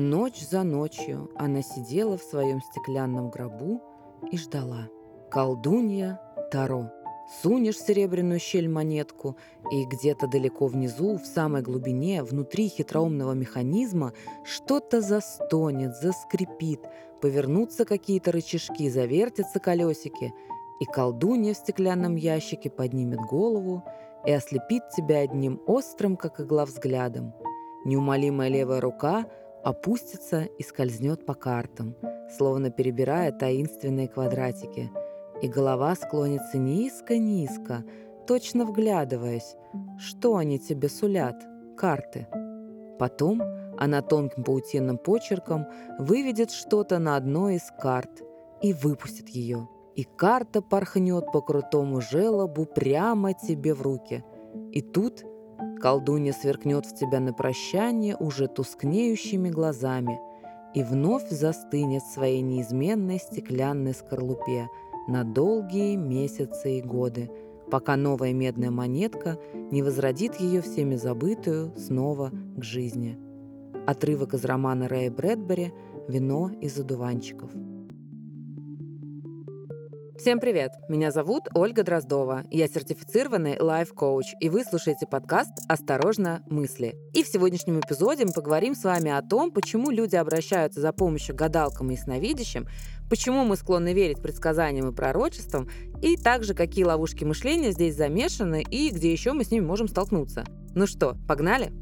Ночь за ночью она сидела в своем стеклянном гробу и ждала. Колдунья Таро. Сунешь серебряную щель монетку, и где-то далеко внизу, в самой глубине, внутри хитроумного механизма, что-то застонет, заскрипит, повернутся какие-то рычажки, завертятся колесики, и колдунья в стеклянном ящике поднимет голову и ослепит тебя одним острым, как игла, взглядом. Неумолимая левая рука – опустится и скользнет по картам, словно перебирая таинственные квадратики, и голова склонится низко-низко, точно вглядываясь, что они тебе сулят, карты. Потом она тонким паутинным почерком выведет что-то на одной из карт и выпустит ее. И карта порхнет по крутому желобу прямо тебе в руки. И тут – Колдунья сверкнет в тебя на прощание уже тускнеющими глазами и вновь застынет в своей неизменной стеклянной скорлупе на долгие месяцы и годы, пока новая медная монетка не возродит ее всеми забытую снова к жизни. Отрывок из романа Рэя Брэдбери «Вино из одуванчиков». Всем привет! Меня зовут Ольга Дроздова. Я сертифицированный лайф-коуч, и вы слушаете подкаст «Осторожно, мысли». И в сегодняшнем эпизоде мы поговорим с вами о том, почему люди обращаются за помощью гадалкам и ясновидящим, почему мы склонны верить предсказаниям и пророчествам, и также какие ловушки мышления здесь замешаны и где еще мы с ними можем столкнуться. Ну что, погнали?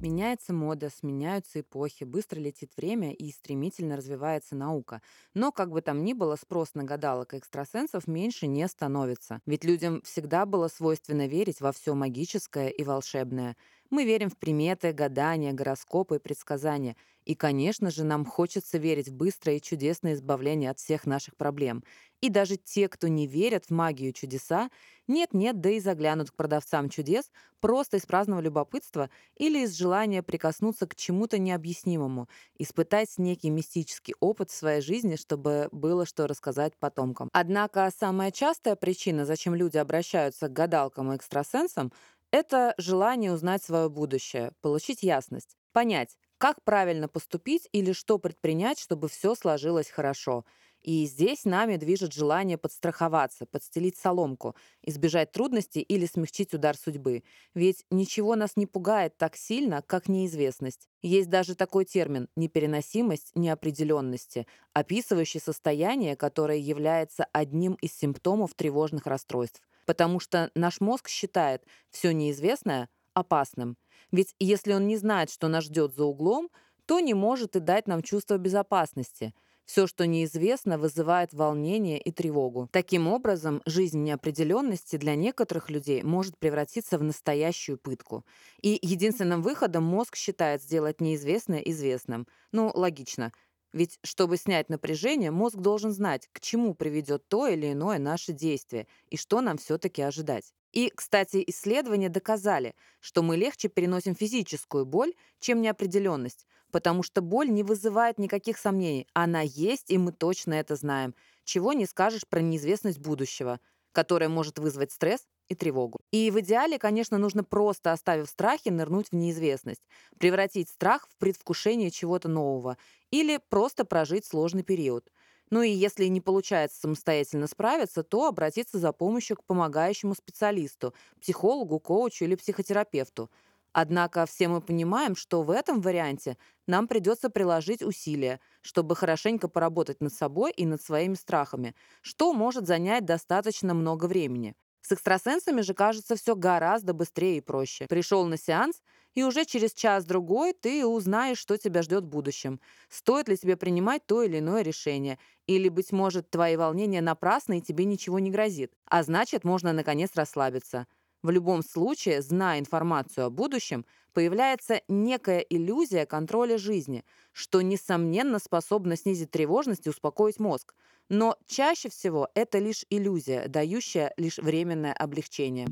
Меняется мода, сменяются эпохи, быстро летит время и стремительно развивается наука. Но, как бы там ни было, спрос на гадалок и экстрасенсов меньше не становится. Ведь людям всегда было свойственно верить во все магическое и волшебное. Мы верим в приметы, гадания, гороскопы и предсказания. И, конечно же, нам хочется верить в быстрое и чудесное избавление от всех наших проблем. И даже те, кто не верят в магию чудеса, нет-нет, да и заглянут к продавцам чудес просто из праздного любопытства или из желания прикоснуться к чему-то необъяснимому, испытать некий мистический опыт в своей жизни, чтобы было что рассказать потомкам. Однако самая частая причина, зачем люди обращаются к гадалкам и экстрасенсам, это желание узнать свое будущее, получить ясность, понять, как правильно поступить или что предпринять, чтобы все сложилось хорошо. И здесь нами движет желание подстраховаться, подстелить соломку, избежать трудностей или смягчить удар судьбы. Ведь ничего нас не пугает так сильно, как неизвестность. Есть даже такой термин – непереносимость неопределенности, описывающий состояние, которое является одним из симптомов тревожных расстройств. Потому что наш мозг считает все неизвестное опасным – ведь если он не знает, что нас ждет за углом, то не может и дать нам чувство безопасности. Все, что неизвестно, вызывает волнение и тревогу. Таким образом, жизнь неопределенности для некоторых людей может превратиться в настоящую пытку. И единственным выходом мозг считает сделать неизвестное известным. Ну, логично. Ведь чтобы снять напряжение, мозг должен знать, к чему приведет то или иное наше действие и что нам все-таки ожидать. И, кстати, исследования доказали, что мы легче переносим физическую боль, чем неопределенность, потому что боль не вызывает никаких сомнений. Она есть, и мы точно это знаем. Чего не скажешь про неизвестность будущего, которая может вызвать стресс и тревогу. И в идеале, конечно, нужно просто, оставив страхи, нырнуть в неизвестность, превратить страх в предвкушение чего-то нового или просто прожить сложный период. Ну и если не получается самостоятельно справиться, то обратиться за помощью к помогающему специалисту, психологу, коучу или психотерапевту. Однако все мы понимаем, что в этом варианте нам придется приложить усилия, чтобы хорошенько поработать над собой и над своими страхами, что может занять достаточно много времени. С экстрасенсами же кажется все гораздо быстрее и проще. Пришел на сеанс, и уже через час-другой ты узнаешь, что тебя ждет в будущем. Стоит ли тебе принимать то или иное решение. Или, быть может, твои волнения напрасны, и тебе ничего не грозит. А значит, можно наконец расслабиться. В любом случае, зная информацию о будущем, появляется некая иллюзия контроля жизни, что, несомненно, способна снизить тревожность и успокоить мозг. Но чаще всего это лишь иллюзия, дающая лишь временное облегчение.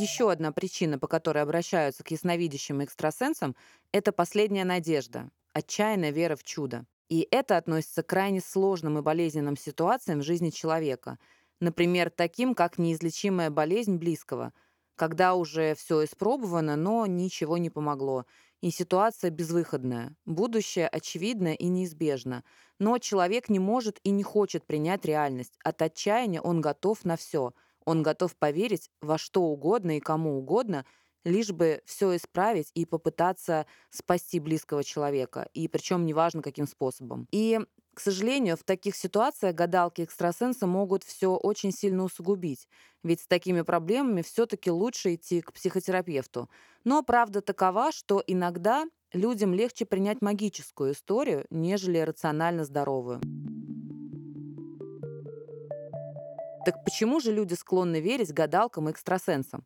Еще одна причина, по которой обращаются к ясновидящим и экстрасенсам, это последняя надежда, отчаянная вера в чудо. И это относится к крайне сложным и болезненным ситуациям в жизни человека – Например, таким, как неизлечимая болезнь близкого, когда уже все испробовано, но ничего не помогло. И ситуация безвыходная. Будущее очевидно и неизбежно. Но человек не может и не хочет принять реальность. От отчаяния он готов на все. Он готов поверить во что угодно и кому угодно, лишь бы все исправить и попытаться спасти близкого человека. И причем неважно, каким способом. И к сожалению, в таких ситуациях гадалки экстрасенсы могут все очень сильно усугубить, ведь с такими проблемами все-таки лучше идти к психотерапевту. Но правда такова, что иногда людям легче принять магическую историю, нежели рационально здоровую. Так почему же люди склонны верить гадалкам и экстрасенсам?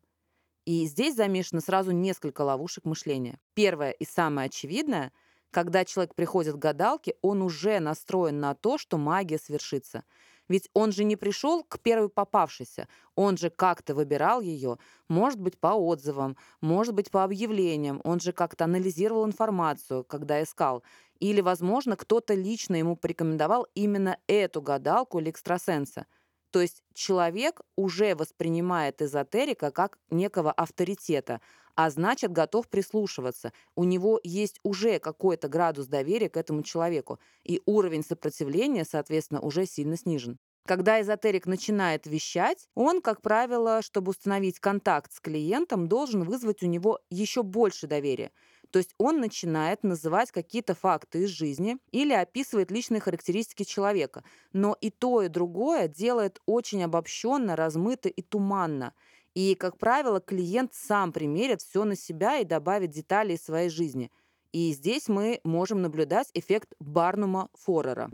И здесь замешано сразу несколько ловушек мышления. Первое и самое очевидное — когда человек приходит к гадалке, он уже настроен на то, что магия свершится. Ведь он же не пришел к первой попавшейся, он же как-то выбирал ее, может быть, по отзывам, может быть, по объявлениям, он же как-то анализировал информацию, когда искал. Или, возможно, кто-то лично ему порекомендовал именно эту гадалку или экстрасенса. То есть человек уже воспринимает эзотерика как некого авторитета, а значит, готов прислушиваться. У него есть уже какой-то градус доверия к этому человеку, и уровень сопротивления, соответственно, уже сильно снижен. Когда эзотерик начинает вещать, он, как правило, чтобы установить контакт с клиентом, должен вызвать у него еще больше доверия. То есть он начинает называть какие-то факты из жизни или описывает личные характеристики человека. Но и то, и другое делает очень обобщенно, размыто и туманно. И, как правило, клиент сам примерит все на себя и добавит детали из своей жизни. И здесь мы можем наблюдать эффект Барнума-Форера.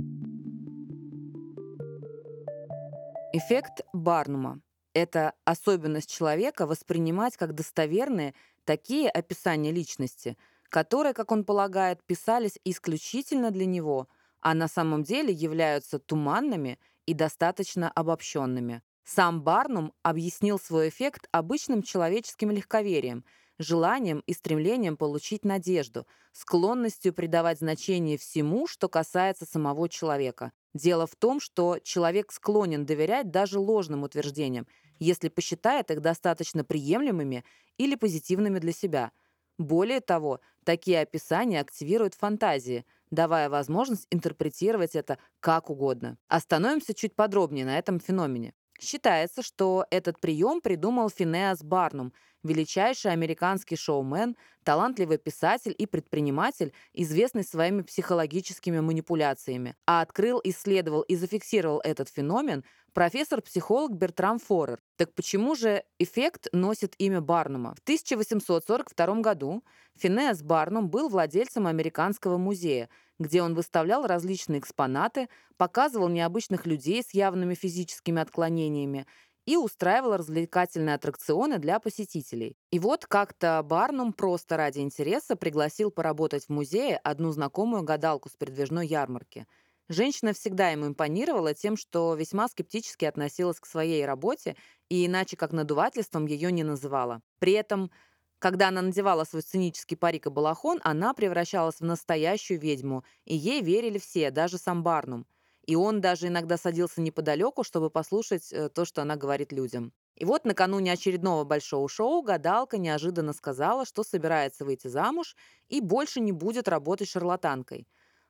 Эффект Барнума – это особенность человека воспринимать как достоверные такие описания личности, которые, как он полагает, писались исключительно для него, а на самом деле являются туманными и достаточно обобщенными. Сам Барнум объяснил свой эффект обычным человеческим легковерием, желанием и стремлением получить надежду, склонностью придавать значение всему, что касается самого человека. Дело в том, что человек склонен доверять даже ложным утверждениям, если посчитает их достаточно приемлемыми или позитивными для себя. Более того, такие описания активируют фантазии, давая возможность интерпретировать это как угодно. Остановимся чуть подробнее на этом феномене. Считается, что этот прием придумал Финеас Барнум, величайший американский шоумен, талантливый писатель и предприниматель, известный своими психологическими манипуляциями. А открыл, исследовал и зафиксировал этот феномен профессор-психолог Бертрам Форер. Так почему же эффект носит имя Барнума? В 1842 году Финеас Барнум был владельцем американского музея, где он выставлял различные экспонаты, показывал необычных людей с явными физическими отклонениями и устраивал развлекательные аттракционы для посетителей. И вот как-то Барнум просто ради интереса пригласил поработать в музее одну знакомую гадалку с передвижной ярмарки. Женщина всегда ему импонировала тем, что весьма скептически относилась к своей работе и иначе как надувательством ее не называла. При этом когда она надевала свой сценический парик и балахон, она превращалась в настоящую ведьму, и ей верили все, даже сам Барнум. И он даже иногда садился неподалеку, чтобы послушать э, то, что она говорит людям. И вот накануне очередного большого шоу гадалка неожиданно сказала, что собирается выйти замуж и больше не будет работать шарлатанкой.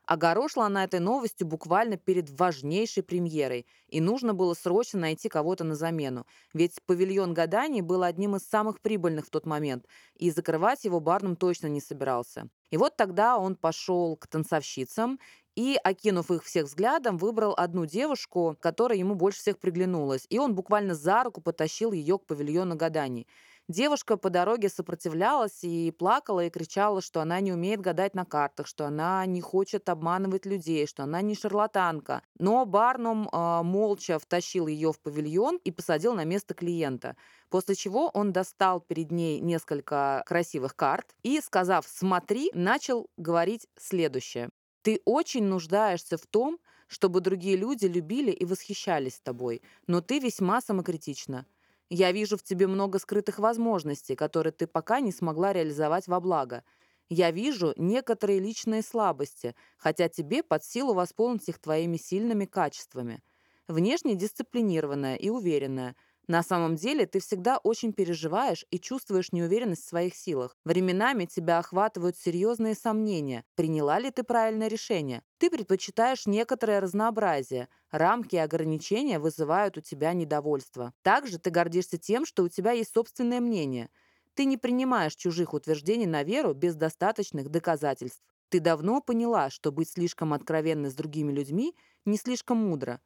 Огорошила она этой новостью буквально перед важнейшей премьерой, и нужно было срочно найти кого-то на замену, ведь павильон гаданий был одним из самых прибыльных в тот момент, и закрывать его Барнум точно не собирался. И вот тогда он пошел к танцовщицам и, окинув их всех взглядом, выбрал одну девушку, которая ему больше всех приглянулась, и он буквально за руку потащил ее к павильону гаданий. Девушка по дороге сопротивлялась и плакала, и кричала, что она не умеет гадать на картах, что она не хочет обманывать людей, что она не шарлатанка. Но Барнум э, молча втащил ее в павильон и посадил на место клиента. После чего он достал перед ней несколько красивых карт и, сказав «смотри», начал говорить следующее. «Ты очень нуждаешься в том, чтобы другие люди любили и восхищались тобой, но ты весьма самокритична. Я вижу в тебе много скрытых возможностей, которые ты пока не смогла реализовать во благо. Я вижу некоторые личные слабости, хотя тебе под силу восполнить их твоими сильными качествами. Внешне дисциплинированная и уверенная, На самом деле ты всегда очень переживаешь и чувствуешь неуверенность в своих силах. Временами тебя охватывают серьезные сомнения, приняла ли ты правильное решение. Ты предпочитаешь некоторое разнообразие. Рамки и ограничения вызывают у тебя недовольство. Также ты гордишься тем, что у тебя есть собственное мнение. Ты не принимаешь чужих утверждений на веру без достаточных доказательств. Ты давно поняла, что быть слишком откровенной с другими людьми не слишком мудро.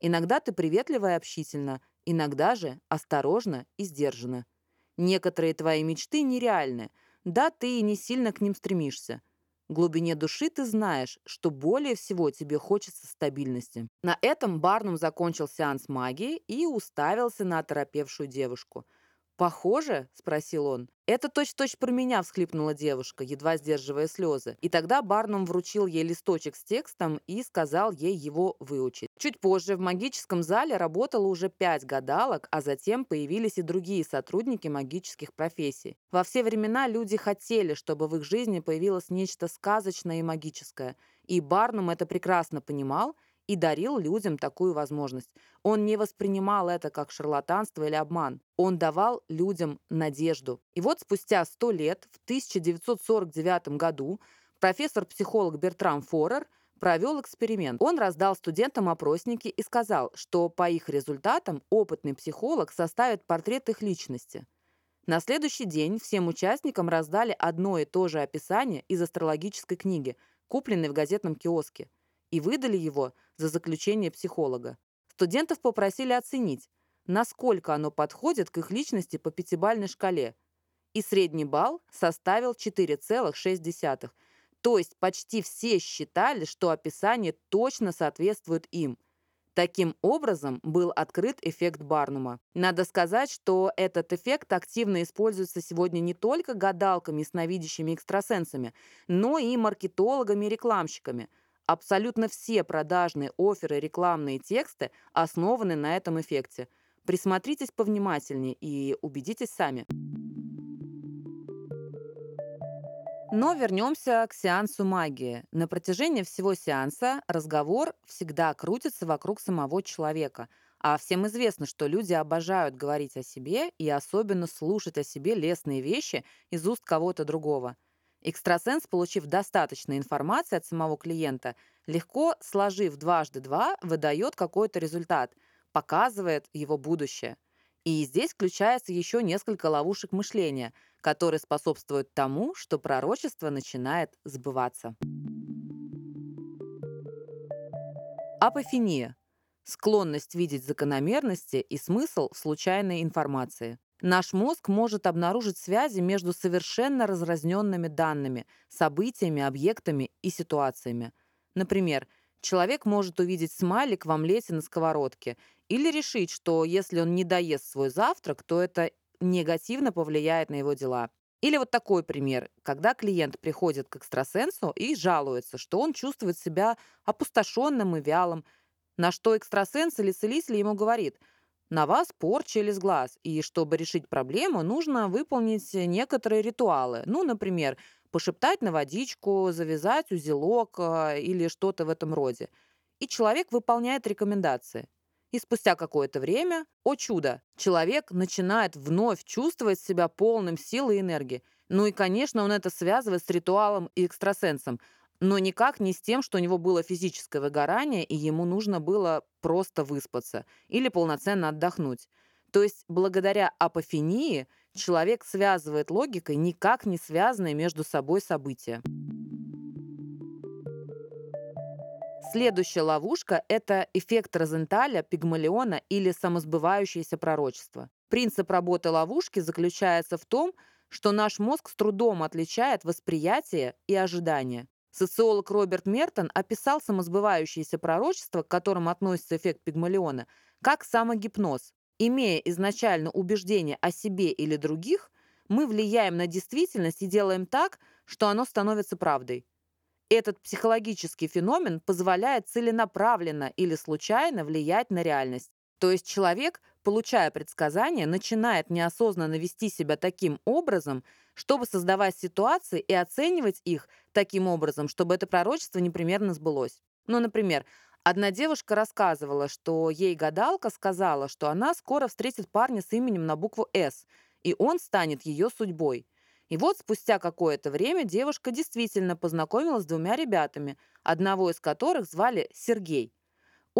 Иногда ты приветлива и общительна, иногда же осторожна и сдержана. Некоторые твои мечты нереальны, да, ты и не сильно к ним стремишься. В глубине души ты знаешь, что более всего тебе хочется стабильности. На этом Барнум закончил сеанс магии и уставился на оторопевшую девушку – «Похоже?» — спросил он. «Это точь-точь про меня», — всхлипнула девушка, едва сдерживая слезы. И тогда Барнум вручил ей листочек с текстом и сказал ей его выучить. Чуть позже в магическом зале работало уже пять гадалок, а затем появились и другие сотрудники магических профессий. Во все времена люди хотели, чтобы в их жизни появилось нечто сказочное и магическое. И Барнум это прекрасно понимал — и дарил людям такую возможность. Он не воспринимал это как шарлатанство или обман. Он давал людям надежду. И вот спустя 100 лет, в 1949 году, профессор-психолог Бертрам Форер провел эксперимент. Он раздал студентам опросники и сказал, что по их результатам опытный психолог составит портрет их личности. На следующий день всем участникам раздали одно и то же описание из астрологической книги, купленной в газетном киоске, и выдали его – за заключение психолога. Студентов попросили оценить, насколько оно подходит к их личности по пятибалльной шкале. И средний балл составил 4,6. То есть почти все считали, что описание точно соответствует им. Таким образом был открыт эффект Барнума. Надо сказать, что этот эффект активно используется сегодня не только гадалками сновидящими экстрасенсами, но и маркетологами и рекламщиками – Абсолютно все продажные оферы, рекламные тексты основаны на этом эффекте. Присмотритесь повнимательнее и убедитесь сами. Но вернемся к сеансу магии. На протяжении всего сеанса разговор всегда крутится вокруг самого человека. А всем известно, что люди обожают говорить о себе и особенно слушать о себе лестные вещи из уст кого-то другого – Экстрасенс, получив достаточно информации от самого клиента, легко, сложив дважды два, выдает какой-то результат, показывает его будущее. И здесь включается еще несколько ловушек мышления, которые способствуют тому, что пророчество начинает сбываться. Апофения – склонность видеть закономерности и смысл случайной информации. Наш мозг может обнаружить связи между совершенно разразненными данными, событиями, объектами и ситуациями. Например, человек может увидеть смайлик в омлете на сковородке или решить, что если он не доест свой завтрак, то это негативно повлияет на его дела. Или вот такой пример, когда клиент приходит к экстрасенсу и жалуется, что он чувствует себя опустошенным и вялым, на что экстрасенс или целитель ему говорит – на вас порча или сглаз, и чтобы решить проблему, нужно выполнить некоторые ритуалы. Ну, например, пошептать на водичку, завязать узелок э, или что-то в этом роде. И человек выполняет рекомендации. И спустя какое-то время, о чудо, человек начинает вновь чувствовать себя полным сил и энергии. Ну и, конечно, он это связывает с ритуалом и экстрасенсом – но никак не с тем, что у него было физическое выгорание, и ему нужно было просто выспаться или полноценно отдохнуть. То есть благодаря апофении человек связывает логикой никак не связанные между собой события. Следующая ловушка – это эффект Розенталя, Пигмалиона или самосбывающееся пророчество. Принцип работы ловушки заключается в том, что наш мозг с трудом отличает восприятие и ожидание. Социолог Роберт Мертон описал самосбывающееся пророчество, к которому относится эффект Пигмалиона, как самогипноз. Имея изначально убеждение о себе или других, мы влияем на действительность и делаем так, что оно становится правдой. Этот психологический феномен позволяет целенаправленно или случайно влиять на реальность. То есть человек, получая предсказания, начинает неосознанно вести себя таким образом, чтобы создавать ситуации и оценивать их таким образом, чтобы это пророчество непременно сбылось. Ну, например, Одна девушка рассказывала, что ей гадалка сказала, что она скоро встретит парня с именем на букву «С», и он станет ее судьбой. И вот спустя какое-то время девушка действительно познакомилась с двумя ребятами, одного из которых звали Сергей.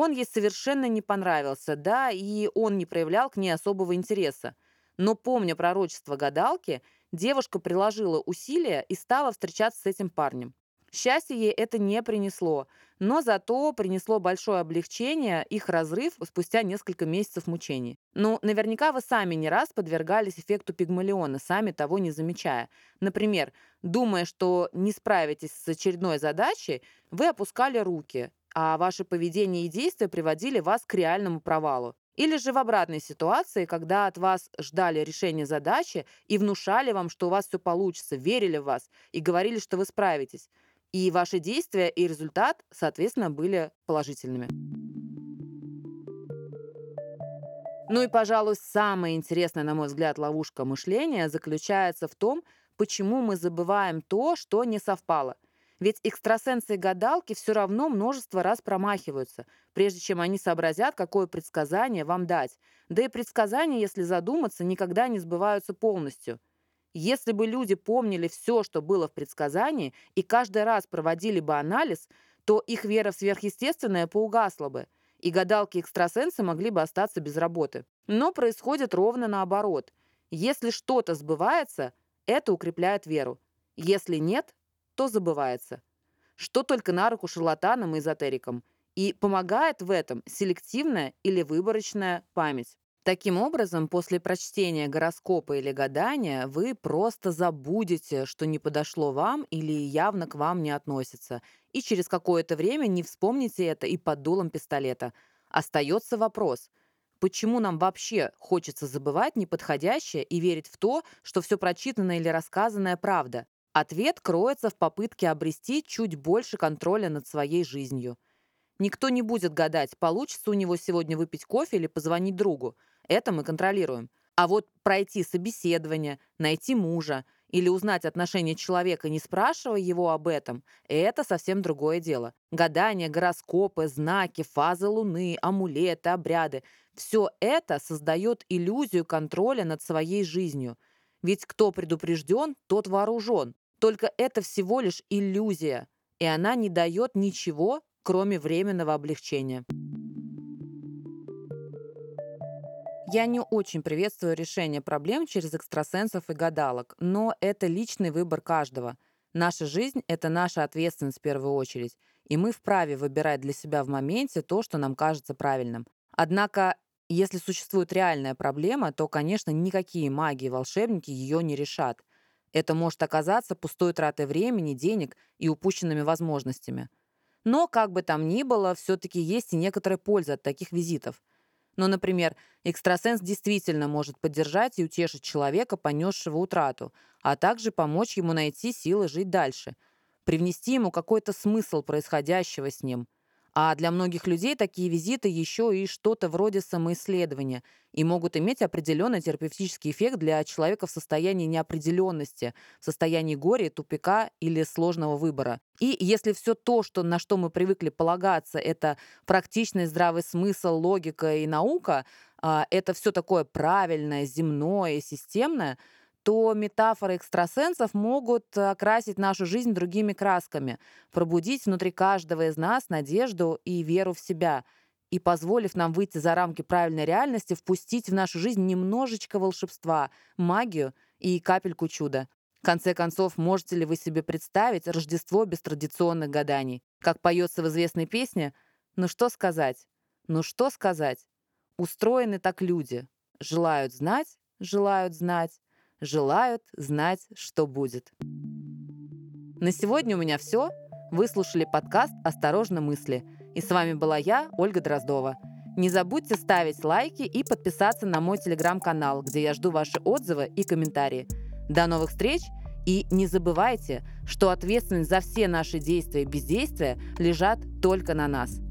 Он ей совершенно не понравился, да, и он не проявлял к ней особого интереса. Но помня пророчество гадалки, девушка приложила усилия и стала встречаться с этим парнем. Счастье ей это не принесло, но зато принесло большое облегчение их разрыв спустя несколько месяцев мучений. Ну, наверняка вы сами не раз подвергались эффекту пигмалиона, сами того не замечая. Например, думая, что не справитесь с очередной задачей, вы опускали руки, а ваше поведение и действия приводили вас к реальному провалу. Или же в обратной ситуации, когда от вас ждали решения задачи и внушали вам, что у вас все получится, верили в вас и говорили, что вы справитесь. И ваши действия и результат, соответственно, были положительными. Ну и, пожалуй, самая интересная, на мой взгляд, ловушка мышления заключается в том, почему мы забываем то, что не совпало. Ведь экстрасенсы и гадалки все равно множество раз промахиваются, прежде чем они сообразят, какое предсказание вам дать. Да и предсказания, если задуматься, никогда не сбываются полностью. Если бы люди помнили все, что было в предсказании, и каждый раз проводили бы анализ, то их вера в сверхъестественное поугасла бы, и гадалки-экстрасенсы могли бы остаться без работы. Но происходит ровно наоборот. Если что-то сбывается, это укрепляет веру. Если нет, то забывается. Что только на руку шарлатанам и эзотерикам. И помогает в этом селективная или выборочная память. Таким образом, после прочтения гороскопа или гадания вы просто забудете, что не подошло вам или явно к вам не относится, и через какое-то время не вспомните это и под дулом пистолета. Остается вопрос, почему нам вообще хочется забывать неподходящее и верить в то, что все прочитанное или рассказанное правда? Ответ кроется в попытке обрести чуть больше контроля над своей жизнью. Никто не будет гадать, получится у него сегодня выпить кофе или позвонить другу. Это мы контролируем. А вот пройти собеседование, найти мужа или узнать отношение человека, не спрашивая его об этом, это совсем другое дело. Гадания, гороскопы, знаки, фазы Луны, амулеты, обряды – все это создает иллюзию контроля над своей жизнью. Ведь кто предупрежден, тот вооружен. Только это всего лишь иллюзия, и она не дает ничего, кроме временного облегчения. Я не очень приветствую решение проблем через экстрасенсов и гадалок, но это личный выбор каждого. Наша жизнь — это наша ответственность в первую очередь, и мы вправе выбирать для себя в моменте то, что нам кажется правильным. Однако, если существует реальная проблема, то, конечно, никакие маги и волшебники ее не решат. Это может оказаться пустой тратой времени, денег и упущенными возможностями. Но, как бы там ни было, все-таки есть и некоторая польза от таких визитов. Но, например, экстрасенс действительно может поддержать и утешить человека, понесшего утрату, а также помочь ему найти силы жить дальше, привнести ему какой-то смысл происходящего с ним – а для многих людей такие визиты еще и что-то вроде самоисследования и могут иметь определенный терапевтический эффект для человека в состоянии неопределенности, в состоянии горя, тупика или сложного выбора. И если все то, что, на что мы привыкли полагаться, это практичный здравый смысл, логика и наука, а, это все такое правильное, земное, системное – то метафоры экстрасенсов могут окрасить нашу жизнь другими красками, пробудить внутри каждого из нас надежду и веру в себя и, позволив нам выйти за рамки правильной реальности, впустить в нашу жизнь немножечко волшебства, магию и капельку чуда. В конце концов, можете ли вы себе представить Рождество без традиционных гаданий? Как поется в известной песне «Ну что сказать? Ну что сказать? Устроены так люди. Желают знать, желают знать, желают знать, что будет. На сегодня у меня все. Вы слушали подкаст «Осторожно, мысли». И с вами была я, Ольга Дроздова. Не забудьте ставить лайки и подписаться на мой телеграм-канал, где я жду ваши отзывы и комментарии. До новых встреч! И не забывайте, что ответственность за все наши действия и бездействия лежат только на нас –